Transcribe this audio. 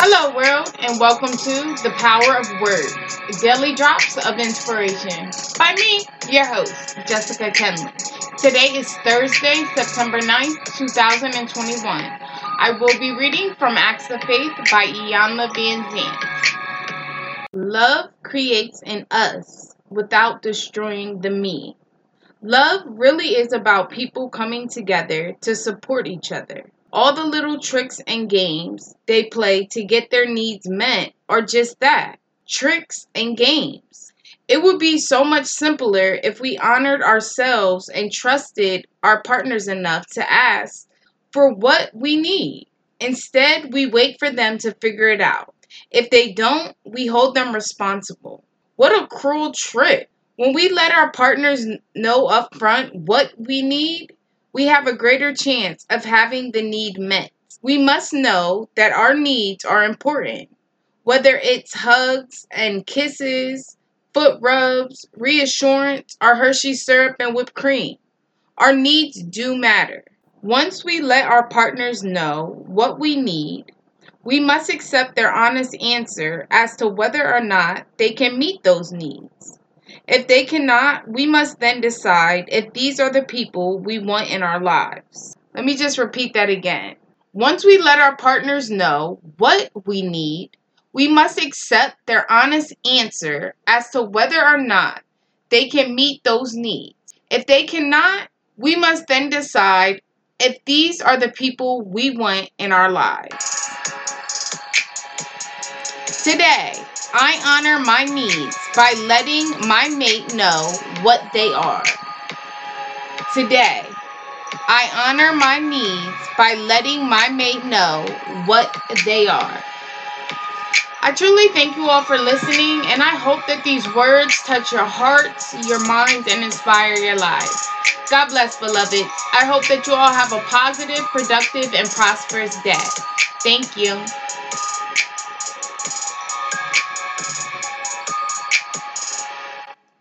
Hello, world, and welcome to The Power of Words, daily drops of inspiration by me, your host, Jessica Kenley. Today is Thursday, September 9th, 2021. I will be reading from Acts of Faith by Iyanla Vanzant. Love creates in us without destroying the me. Love really is about people coming together to support each other. All the little tricks and games they play to get their needs met are just that tricks and games. It would be so much simpler if we honored ourselves and trusted our partners enough to ask for what we need. Instead, we wait for them to figure it out. If they don't, we hold them responsible. What a cruel trick! When we let our partners know upfront what we need, we have a greater chance of having the need met. We must know that our needs are important, whether it's hugs and kisses, foot rubs, reassurance, or Hershey syrup and whipped cream. Our needs do matter. Once we let our partners know what we need, we must accept their honest answer as to whether or not they can meet those needs. If they cannot, we must then decide if these are the people we want in our lives. Let me just repeat that again. Once we let our partners know what we need, we must accept their honest answer as to whether or not they can meet those needs. If they cannot, we must then decide if these are the people we want in our lives. Today, I honor my needs by letting my mate know what they are. Today, I honor my needs by letting my mate know what they are. I truly thank you all for listening, and I hope that these words touch your hearts, your minds, and inspire your lives. God bless, beloved. I hope that you all have a positive, productive, and prosperous day. Thank you.